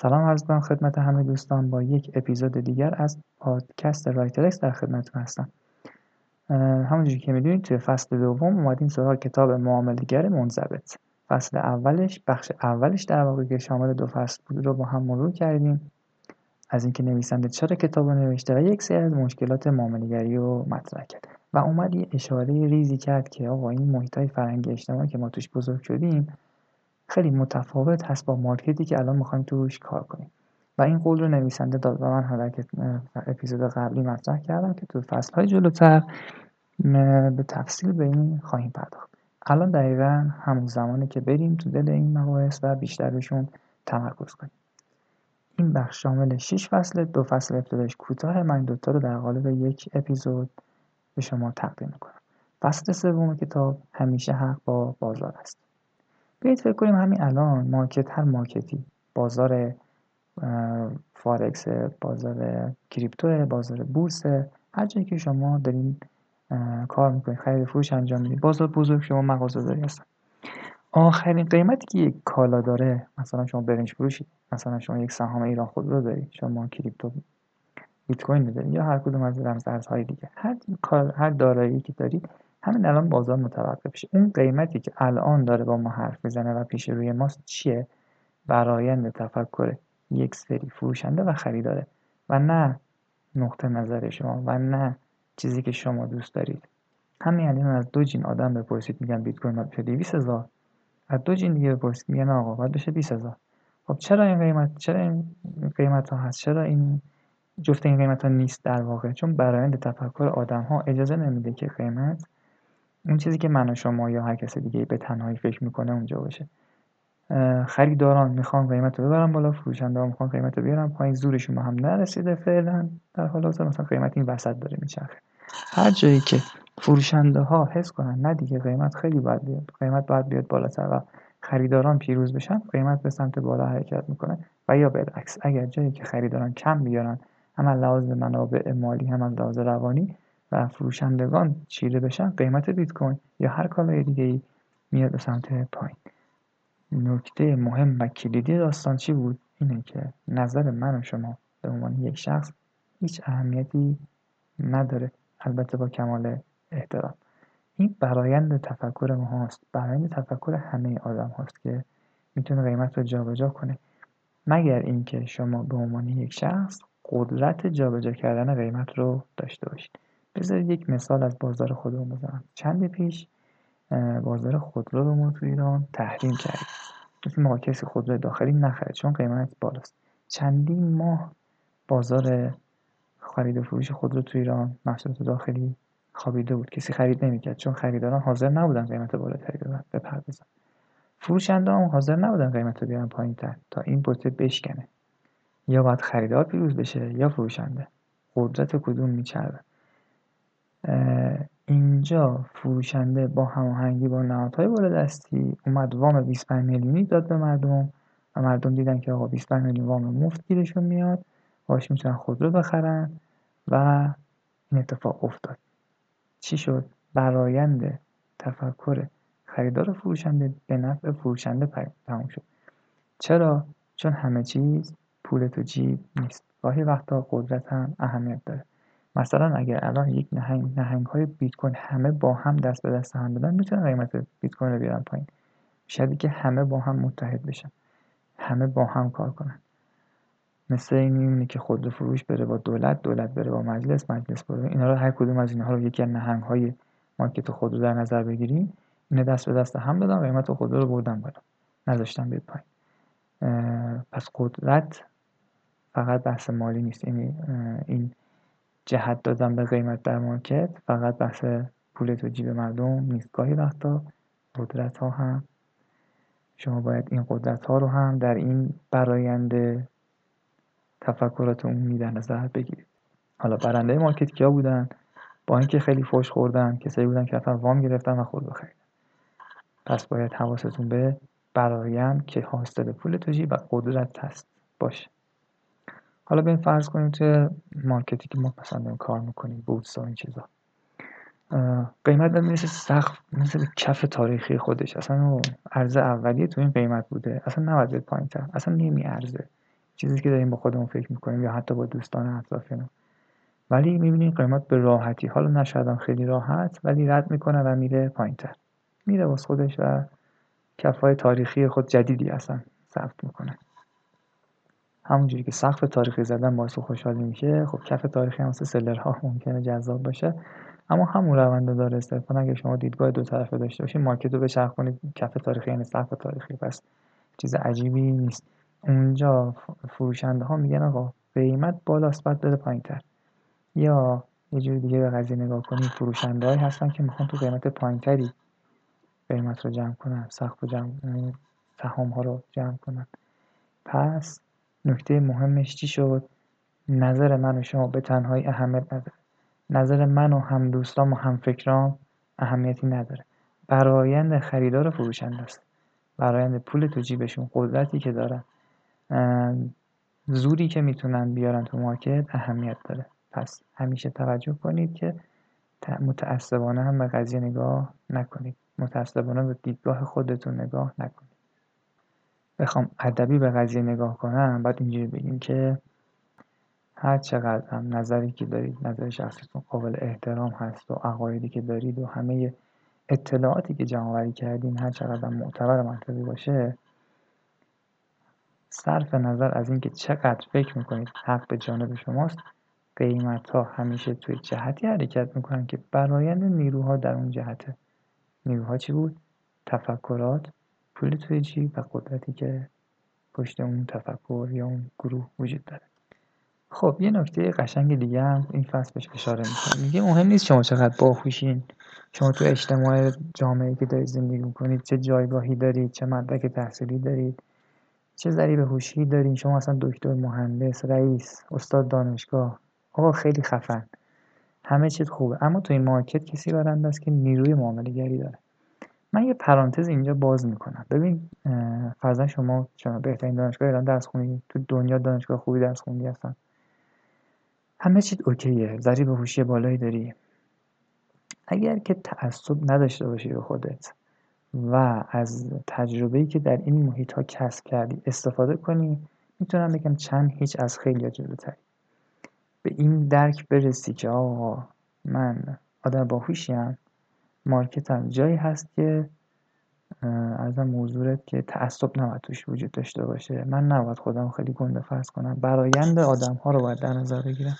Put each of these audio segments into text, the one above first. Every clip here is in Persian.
سلام عرض کنم خدمت همه دوستان با یک اپیزود دیگر از پادکست رایترکس در خدمتتون هستم. همونجوری که می‌دونید توی فصل دوم اومدیم سراغ کتاب معاملگر منضبط. فصل اولش بخش اولش در واقع که شامل دو فصل بود رو با هم مرور کردیم. از اینکه نویسنده چرا کتاب رو نوشته و یک سری از مشکلات معاملگری رو مطرح کرد. و اومد یه اشاره ریزی کرد که آقا این محیط های فرهنگی اجتماعی که ما توش بزرگ شدیم خیلی متفاوت هست با مارکتی که الان می‌خوایم توش کار کنیم. و این قول رو نویسنده داد و من حالا که اپیزود قبلی مطرح کردم که تو فصل های جلوتر به تفصیل به این خواهیم پرداخت. الان دقیقا همون زمانی که بریم تو دل این مباحث و بیشتر بهشون تمرکز کنیم. این بخش شامل 6 فصل دو فصل ابتدایش کوتاه من دوتا رو در قالب یک اپیزود به شما تقدیم می‌کنم. فصل سوم کتاب همیشه حق با بازار است. بیایید فکر کنیم همین الان market هر market ی بازار فارکس بازار crypto بازار بورس هر جایی که شما دارین کار می‌کنید خرید فروش انجام می‌دید بازار بزرگ شما مغازه داری هستن. آخرین قیمتی که یک کالا داره مثلا شما برنج فروشید مثلا شما یک سهام ایران خودرو دارید شما crypto بیت کوین یا هر کدوم از رمزارزهای دیگه هر هر دارایی که دارید همین الان بازار متوقف شه. اون قیمتی که الان داره با ما حرف می‌زنه و پیش روی ماست چیه؟ برایند تفکر یک سری فروشنده و خریداره. و نه نقطه نظر شما و نه چیزی که شما دوست دارید. همین الان از دو جین آدم بپرسید میگن بیت کوین باید بشه 200 هزار. از دو جین دیگه بپرسید میگن آقا باید بشه 20 هزار. خب چرا این قیمت چرا این قیمت ها هست؟ چرا این جفت این قیمت ها نیست در واقع؟ چون برایند تفکر آدم ها اجازه نمیده که قیمت اون چیزی که من و شما یا هر کس دیگه به تنهایی فکر می‌کنه اونجا باشه. خریداران می‌خوان قیمت رو ببرن بالا فروشنده ها می‌خوان قیمت رو بیارن پایین زورشون به هم نرسیده فعلا. در حال حاضر مثلا قیمت این وسط داره میچرخه. هر جایی که فروشنده ها حس کنن نه دیگه قیمت خیلی باید بیاد. قیمت باید بیاد بالاتر و خریداران پیروز بشن قیمت به سمت بالا حرکت می‌کنه و یا بالعکس اگر جایی که خریداران کم بیارن هم از لحاظ منابع مالی هم از لحاظ روانی و فروشندگان چیره بشن قیمت بیت کوین یا هر کالای دیگه ای میاد به سمت پایین. نکته مهم و کلیدی داستان چی بود؟ اینه که نظر من و شما به عنوان یک شخص هیچ اهمیتی نداره. البته با کمال احترام. این برایند تفکر ما هاست. برایند تفکر همه آدم هاست که می‌تونه قیمت رو جابجا کنه. مگر اینکه شما به عنوان یک شخص قدرت جابجا کردن قیمت رو داشته باشید. بذارید یک مثال از بازار خودرو بزنم. چند پیش بازار خودرو رو ما تو ایران تحریم کردیم. مثل ما کسی خودرو داخلی نخرید چون قیمت بالاست. چندین ماه بازار خرید و فروش خودرو تو ایران محصولات داخلی خوابیده بود. کسی خرید نمی‌کرد چون خریداران حاضر نبودن قیمت بالاتری بپردازن. فروشنده هم حاضر نبودن قیمت رو بیارن پایین تر تا این بوته بشکنه. یا باید خریدار پیروز بشه یا فروشنده. قدرت کدوم میچربه؟ اینجا فروشنده با هماهنگی با نهادهای بالادستی اومد وام 25 میلیونی داد به مردم و مردم دیدن که آقا 25 میلیون وام مفت گیرشون میاد باش می‌تونن خودرو بخرن و این اتفاق افتاد. چی شد؟ برایند تفکر خریدار فروشنده به نفع فروشنده تموم شد. چرا؟ چون همه چیز پول تو جیب نیست. گاهی وقتا قدرت هم اهمیت داره. مثلا اگر الان یک نهنگ نهنگ های بیت کوین همه با هم دست به دست هم بدن می‌تونن قیمت بیت کوین رو بیارن پایین. شاید که همه با هم متحد بشن. همه با هم کار کنن. مثل این میمونه که خود فروش بره با دولت دولت بره با مجلس مجلس بره. اینا رو هر کدوم از اینها رو یکی از نهنگ های مارکت خود رو در نظر بگیریم اینا دست به دست هم دادن قیمت خود رو بردن بالا. نذاشتن بیاد پایین. پس قدرت فقط بحث مالی نیست. یعنی این جهت دادن به قیمت در مارکت فقط بحث پول تو جیب مردم نیست. گاهی وقتا قدرت ها هم شما باید این قدرت ها رو هم در این برایند تفکرات عمومی در نظر بگیرید. حالا برنده مارکت کیا بودن؟ با اینکه خیلی فوش خوردن کسایی بودن که اصلا وام گرفتن و خود بخریدن پس باید حواستون به برایند که حاصل پول توجی و قدرت هست. باشه. حالا این فرض کنیم توی مارکتی که ما مثلا کار می‌کنیم بورس و این چیزا. قیمت می‌رسه سقف مثل کف تاریخی خودش. اصلا ارز اولیه تو این قیمت بوده. اصلا نباید بیاد پایین تر. اصلا نمی ارزه چیزی که داریم با خودمون فکر می‌کنیم یا حتی با دوستان اطرافمون ولی می‌بینیم قیمت به راحتی. حالا نشدم خیلی راحت ولی رد می‌کنه و میره پایینتر میره باز خودش و کفای تاریخی خود جدیدی اصلا ثبت می‌کنه. همونجوری که سقف تاریخی زدن باعث خوشحالی میشه خب کف تاریخی هم سلرها ممکنه جذاب باشه. اما همون روند داره صرفا اگه شما دیدگاه دو طرفه داشته باشید مارکت رو بچرخونید کف تاریخی یعنی سقف تاریخی. پس چیز عجیبی نیست. اونجا فروشنده ها میگن آقا قیمت بالاست بعد بره پایینتر. یا یه جور دیگه به قضیه نگاه کنید فروشنده هستن که می‌خوان تو قیمت پایینتری قیمت رو جمع کنن سقف رو جمع سهام ها رو جمع کنن. پس نکته مهمش چی شد؟ نظر من و شما به تنهایی اهمیت نداره. نظر من و هم دوستام و هم فکرام اهمیتی نداره. برایند خریدار فروشنده است. برایند پول تو جیبشون قدرتی که دارن. زوری که می‌تونن بیارن تو مارکت اهمیت داره. پس همیشه توجه کنید که متعصبانه هم به قضیه نگاه نکنید. متعصبانه به دیدگاه خودتون نگاه نکنید. بخوام ادبی به قضیه نگاه کنم باید اینجوری بگیم که هر چقدر هم نظری که دارید نظر شخصیتون قابل احترام هست و عقایدی که دارید و همه اطلاعاتی که جمع کردین هر چقدر معتبر منطقی باشه صرف نظر از اینکه چقدر فکر می‌کنید حق به جانب شماست قیمت ها همیشه توی جهتی حرکت می‌کنن که برایند نیروها در اون جهته نیروها چی بود؟ تفکرات پول توی جیب و قدرتی که پشت اون تفکر یا اون گروه وجود داره. خب یه نکته قشنگ دیگه هم این فصل بهش اشاره می‌کنه. میگه مهم نیست شما چقدر باهوشین. شما تو اجتماع جامعه که دارید زندگی می‌کنید چه جایگاهی دارید چه مدرک تحصیلی دارید چه ذریب هوشی دارین شما اصلا دکتر مهندس رئیس استاد دانشگاه. آقا خیلی خفن. همه چیز خوبه. اما تو این مارکت کسی برنده است که نیروی معامله گری داره. من یه پرانتز اینجا باز می‌کنم. ببین فرضا شما شما بهترین دانشگاه ایران درس خوندی؟ تو دنیا دانشگاه خوبی درس خوندی هستن؟ همه چیز اوکیه. ذریب هوشی بالایی داری. اگر که تعصب نداشته باشی به خودت و از تجربه‌ای که در این محیط ها کسب کردی استفاده کنی می‌تونم بگم چند هیچ از خیلی جلوتری. به این درک برسی که آقا من آدم باهوشیم مارکتم جایی هست که از موضوعت که تعصب نباید توش وجود داشته باشه. من نباید خودم خیلی گنده فرض کنم. برایند آدم ها رو باید در نظر بگیرم.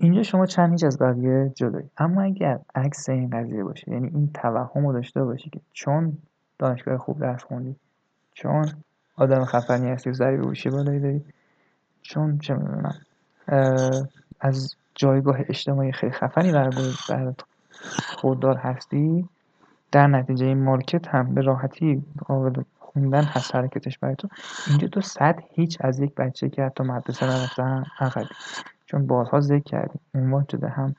اینجا شما چند هیچ از بقیه جلوی اما اگر عکس این قضیه باشه یعنی این توهم رو داشته باشی که چون دانشگاه خوب درس خوندی چون آدم خفنی هستی و ضریب هوشی بالایی داری چون چه می‌دونم از جایگاه اجتماعی خیلی خفنی برات خوددار هستی در نتیجه این مارکت هم به راحتی قابل خوندن هست حرکتش برای تو. اینجا تو صد هیچ از یک بچه که حتی مدرسه نرفته هم عقبی چون بارها ذکر کردیم عنوان شده هم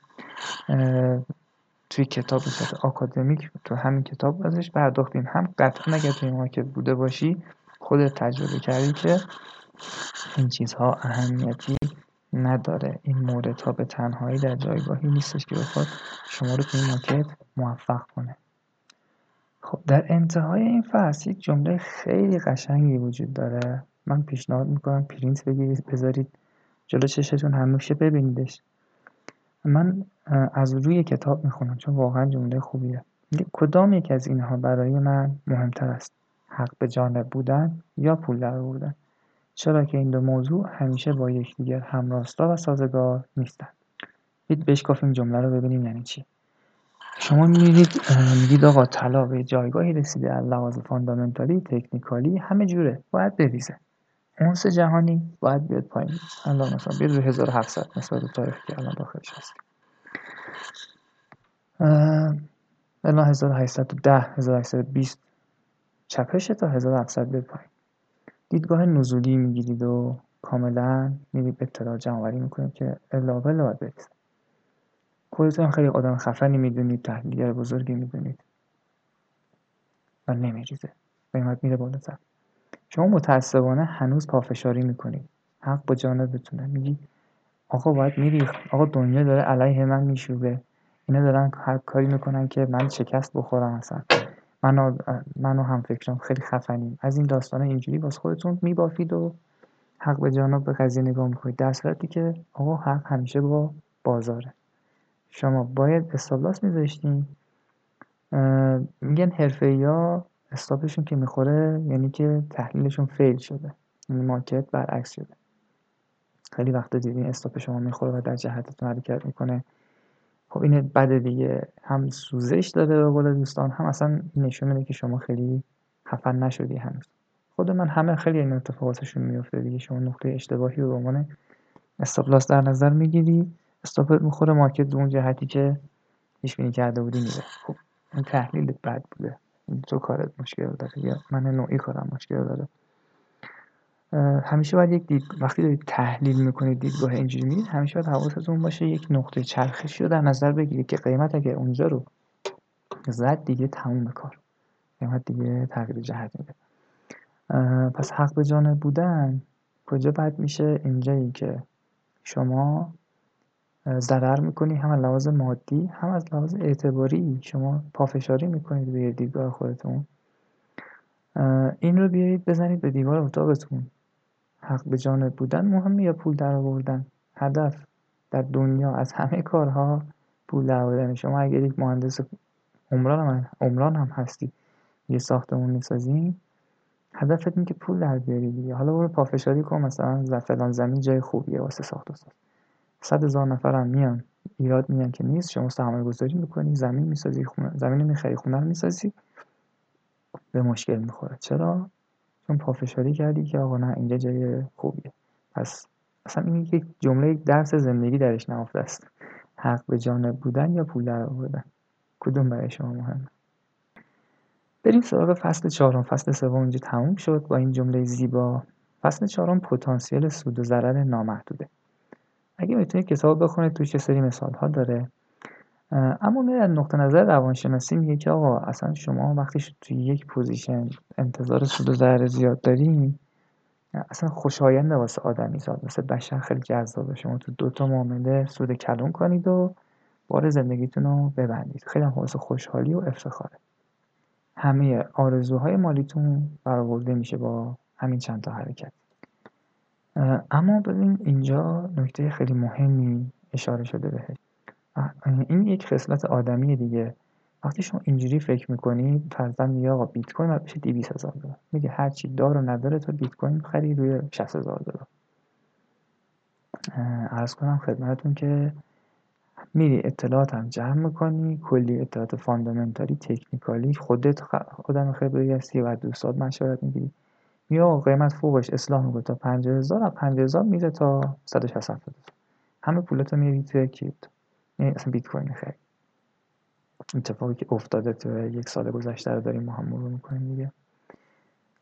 توی کتاب صورت آکادمیک تو همین کتاب ازش پرداختیم. هم قطعا اگر توی market بوده باشی خودت تجربه کردی که این چیزها اهمیتی نداره. این مورد ها به تنهایی در جایگاهی نیستش که بخواد شما رو توی market موفق کنه. خب در انتهای این فصل یک جمله خیلی قشنگی وجود داره. من پیشنهاد می‌کنم پرینت بگیرید بذارید جلو چشتون همیشه ببینیدش. من از روی کتاب می‌خونم چون واقعا جمله خوبیه. کدام یک از اینها برای من مهمتر است؟ حق به جانب بودن یا پول در بودن چرا که این دو موضوع همیشه با یکدیگر همراستا و سازگار نیستند بید بشکافیم جمله رو ببینیم یعنی چی. شما میرید میگید آقا طلا به جایگاهی رسیده از لحاظ فاندامنتالی تکنیکالی همه جوره باید بریزه. اونس جهانی باید بیاد پایین. الان مثلا بیاد رو 1700 نسبت به تاریخی که الان داخلش هست الان 1810 1820 چپشه تا 1700 بیاد پایین. دیدگاه نزولی می‌گیرید و کاملا میرید اطلاع جمع آوری می‌کنید که باید بریزه خودتون خیلی آدم خفنی می‌دونید تحلیلگر بزرگی می‌دونید. و نمیریزه. قیمت میره بالاتر. شما متعصبانه هنوز پافشاری می‌کنید. حق با جانبتونه. میگی آقا باید میریخت. آقا دنیا داره علیه من میشوبه. اینا دارن هر کاری می‌کنن که من شکست بخورم اصلا. منو منو هم فکرم خیلی خفنیم. از این داستان اینجوری باز خودتون میبافید و حق به جانب به قضیه نگاه می‌کنید در صورتی که آقا حق همیشه با بازاره. شما باید استابلاس میذاشتین. میگن حرفه ها استاپشون که می‌خوره یعنی که تحلیلشون فیل شده. یعنی مارکت برعکس شده. خیلی وقتا دیدین استاپ شما می‌خوره و در جهتتون حرکت می‌کنه. خب این بده دیگه هم سوزش داره به قول دوستان هم اصلا نشون میده که شما خیلی خفن نشدی هنوز. خود من همه خیلی این اتفاقاتشون میفته دیگه. شما نقطه اشتباهی رو به عنوان استاپ در نظر می‌گیری. استاپت می‌خوره مارکت اون جهتی که پیش بینی کرده بودی میره. خب این تحلیل بد بوده. تو کارت مشکل داره یا من نوعی کارم مشکل داره. همیشه باید یک دید وقتی دارید تحلیل می‌کنید دیدگاه اینجوری می‌دید همیشه باید حواستون باشه یک نقطه چرخشی رو در نظر بگیرید که قیمت اگر اونجا رو زد دیگه تموم کار. قیمت دیگه تغییر جهت میده. پس حق به جانب بودن کجا بد میشه؟ اینجایی که شما ضرر می‌کنی هم از لحاظ مادی هم از لحاظ اعتباری شما پافشاری می‌کنید روی دیدگاه خودتون. این رو بیایید بزنید به دیوار اتاقتون. حق به جانب بودن مهمه یا پول در آوردن؟ هدف در دنیا از همه کارها پول در آوردن. شما اگر یک مهندس عمران هم, عمران هم هستی یه ساختمون می‌سازیم هدفت اینه که پول در بیاری دیگه. حالا برو پافشاری کن مثلا فلان زمین جای خوبیه واسه ساخت و ساز. صد هزار نفر هم میان ایراد میان که نیست. شما سرمایه گذاری می‌کنی زمین می‌سازی خونه زمین می‌خری خونه رو می‌سازی به مشکل می‌خوره. چرا؟ چون پافشاری کردی که آقا نه اینجا جای خوبیه. پس اصلا این یک جمله درس زندگی درش نهفته است. حق به جانب بودن یا پول در آوردن؟ کدوم برای شما مهمه بریم سراغ فصل چهارم. فصل سوم اینجا تموم شد با این جمله زیبا. فصل چهارم پتانسیل سود و ضرر نامحدوده. اگه می‌تونید کتاب بخونید توش یه سری مثال ها داره. اما میره از نقطه نظر روانشناسی. میگه که آقا اصلا شما وقتی توی یک position انتظار سود و ضرر زیاد دارین اصلا خوشایند واسه آدمی زاد واسه بشر خیلی جذابه شما تو دوتا معامله سود کلون کنید و بار زندگیتون رو ببندید. خیلی هم خوشحالی و افتخاره. همه آرزوهای مالیتون برآورده میشه با همین چند تا حرکت. اما ببین اینجا نکته خیلی مهمی اشاره شده بهش. این یک خصلت آدمی دیگه. وقتی شما اینجوری فکر می‌کنید فرضاً میگه آقا بیت کوین باید بشه 200 هزار دلار. میگه هر چی دار و نداره تو بیت کوین خری روی 60 هزار دلار. عرض کنم خدمتتون که میری اطلاعات هم جمع می‌کنی کلی اطلاعات فاندامنتالی تکنیکالی خودت خودم خبری هستی و دوستات مشورت می‌گیری. یا قیمت فوقش اصلاح می‌کنه تا 50000 از 50000 میره تا 160 همه پولتو میری توی کریپتو. یعنی اصلا بیت کوین خرید اتفاقی که افتاده تو یک سال گذشته رو داریم ما می‌کنیم دیگه.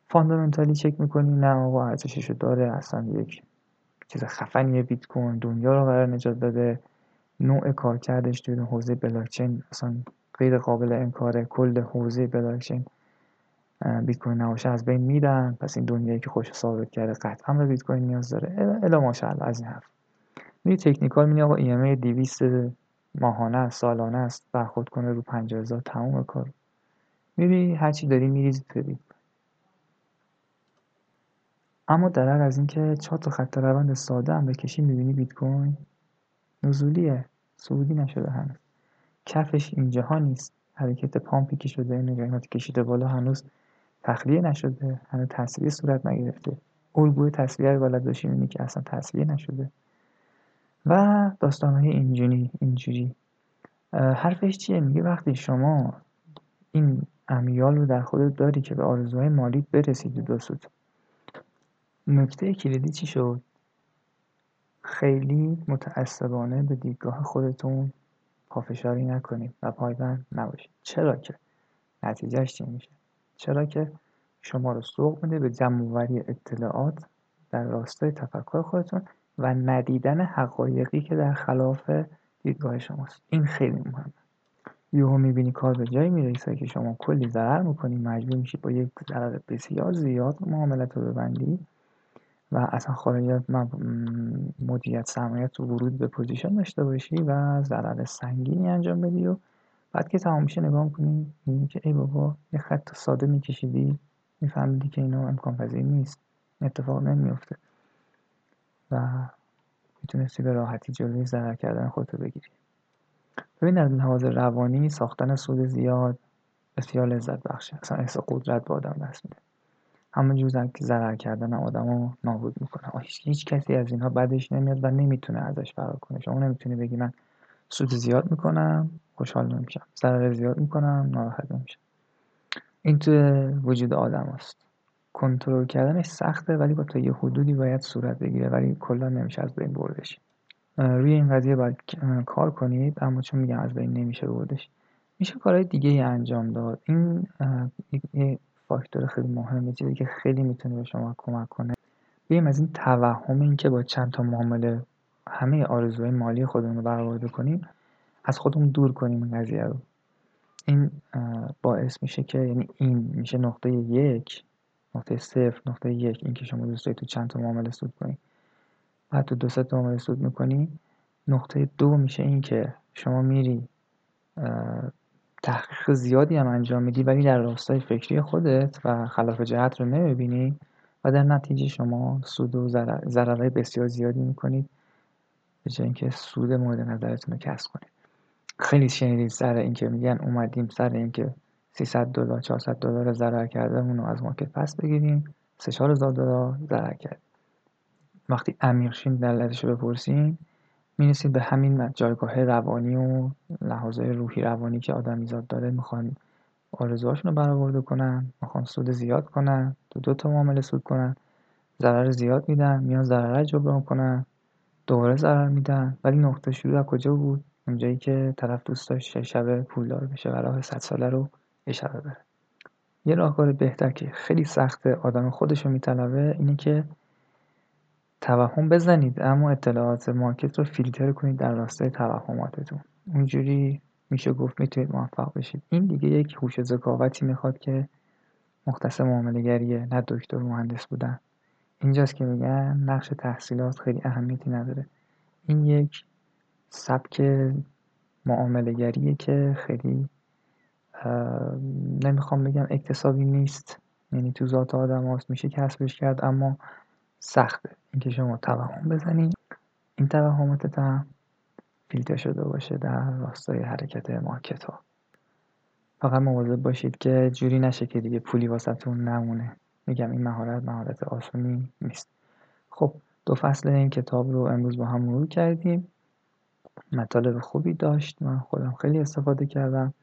فاندامنتالی چک می‌کنی؟ نه آقا ارزشش داره. اصلا یک چیز خفنیه. بیت کوین دنیا رو قرار نجات داده نوع کارکردش توی حوزه بلاکچین اصلا غیر قابل انکاره. کل حوزه بلاکچین بیت کوین نباشه از بین میرن. پس این دنیایی که خوش ثابت کرده قطعا به بیت کوین نیاز داره. الا ماشاءالله از این حرف. میری تکنیکال میگه آقا ای 200 ماهانه است سالانه است برخورد کنه رو 50000 تموم کار. میری هر چی داری میریزی تو بیت اما درر از اینکه چهار تا خط روند ساده هم بکشی می‌بینی بیت کوین نزولیه. صعودی نشده هنوز. کفش اینجاها نیست. حرکت پامپی که شده این قیمت کشیده بالا هنوز تخلیه نشده. هنوز تصویه صورت نگرفته. الگوی تصویه رو بلد اینی که اصلا تصویه نشده. و داستانهای اینجوری اینجوری. حرفش چیه؟ میگه وقتی شما این امیال رو در خودت داری که به آرزوهای مالیت برسید دو سود نکته کلیدی چی شد؟ خیلی متعصبانه به دیدگاه خودتون پافشاری نکنید و پایبند نباشید. چرا که؟ نتیجهش چی میشه؟ چرا که شما رو سوق میده به جمعوری اطلاعات در راستای تفکر خودتون و ندیدن حقایقی که در خلاف دیدگاه شماست. این خیلی مهمه. یهو می‌بینی کار به جایی می‌رسه که شما کلی ضرر می‌کنی مجبور میشی با یک ضرر بسیار زیاد معاملت رو ببندی و اصلا خارج مدیریت سرمایت ورود به position داشته باشی و ضرر سنگینی انجام بدی و بعد که تمام میشه نگاه می‌کنی می‌بینی که ای بابا یه خط ساده میکشیدی میفهمیدی که اینو امکان پذیر نیست. اتفاق نمیفته و می‌تونستی به راحتی جلوی ضرر کردن خودتو بگیری. ببین از لحاظ روانی ساختن سود زیاد بسیار لذت بخشه. اصلا احساس قدرت به آدم دست میده. همون که ضرر کردن آدم رو نابود می‌کنه. هیچ, هیچ کسی از اینها بدش نمیاد و نمی‌تونه ازش فرار کنه. شما نمی‌تونی بگی من سود زیاد می‌کنم خوشحال نمیشم. ضرر زیاد می‌کنم ناراحت نمیشم. این تو وجود آدم است کنترل کردنش سخته ولی با تا یه حدودی باید صورت بگیره ولی کلا نمیشه از بین بردش. روی این قضیه باید کار کنید اما چون میگم از بین نمیشه بردش میشه کارهای دیگه ای انجام داد. این یه فاکتور خیلی مهمه چیزی که خیلی می‌تونه به شما کمک کنه. بیم از این توهم این که با چند تا معامله همه آرزوهای مالی خودمون رو برآورده کنیم از خودمون دور کنیم این قضیه رو. این باعث میشه که یعنی این میشه نقطه یک. نقطه صفر نقطه یک این که شما دوست تو چند تا معامله سود کنید بعد تو دو تا معامله سود می‌کنی. نقطه دو میشه این که شما میری تحقیق زیادی هم انجام میدی ولی در راستای فکری خودت و خلاف جهت رو نمی‌بینی و در نتیجه شما سود و ضررهای بسیار زیادی می‌کنید. به جای اینکه سود مورد نظرتون رو کسب کنید. خیلی شنیدید سر اینکه میگن اومدیم سر اینکه 300 دلار 400 دلار ضرر کرده رو از مارکت پس بگیریم. 3 4000 دلار ضرر کرد. وقتی عمیق شین دلتش رو بپرسیم می‌رسید به همین جایگاه روانی و لحاظای روحی روانی که آدم ایزاد داره می‌خوان آرزوهاشون رو برآورده کنن می‌خوان سود زیاد کنن تو دو تا معامله سود کنن ضرر زیاد میدن میان ضرر جبران کنن دوباره ضرر میدن. ولی نقطه شروع از کجا بود؟ اونجایی که طرف دوست داشت شب پولدار بشه و راه صد ساله رو شبه بره یه راهکار بهتر که خیلی سخته آدم خودش رو میطلبه اینه که توهم بزنید اما اطلاعات مارکت رو فیلتر کنید در راستای توهماتتون. اونجوری میشه گفت می‌تونید موفق بشید. این دیگه یک هوش ذکاوتی می‌خواد که مختص معاملهگریه نه دکتر مهندس بودن. اینجاست که میگن نقش تحصیلات خیلی اهمیتی نداره. این یک سبک معاملهگریه که خیلی نمی‌خوام بگم اکتسابی نیست. یعنی تو ذات آدم هاست میشه کسبش کرد اما سخته. اینکه شما توهم بزنید این توهماتت هم فیلتر شده باشه در راستای حرکت مارکت فقط مواظب باشید که جوری نشه که دیگه پولی واسهتون نمونه. میگم این مهارت مهارت آسونی نیست. خب دو فصل این کتاب رو امروز با هم مرور کردیم. مطالب خوبی داشت. من خودم خیلی استفاده کردم.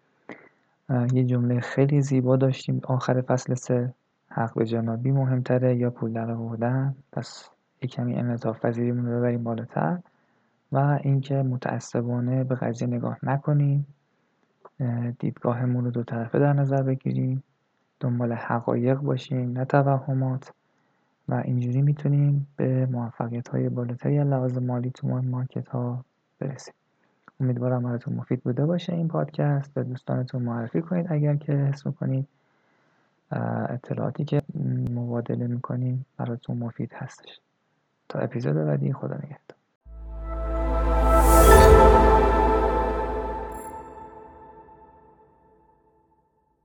یه جمله خیلی زیبا داشتیم. آخر فصل سه حق به جنابی مهمتره یا پول در آوردن؟ پس یه کمی انعطاف پذیریمون رو ببریم بالاتر. و اینکه متعصبانه به قضیه نگاه نکنیم. دیدگاهمون رو دو طرفه در نظر بگیریم. دنبال حقایق باشیم نه توهمات. و اینجوری می‌تونیم به موفقیت های بالاتری لحاظ مالی تو مارکت ها برسیم. امیدوارم براتون مفید بوده باشه این پادکست. به دوستانتون معرفی کنید اگر که حس می‌کنید. اطلاعاتی که مبادله می‌کنیم براتون مفید هستش. تا اپیزود بعدی خدا نگهدار.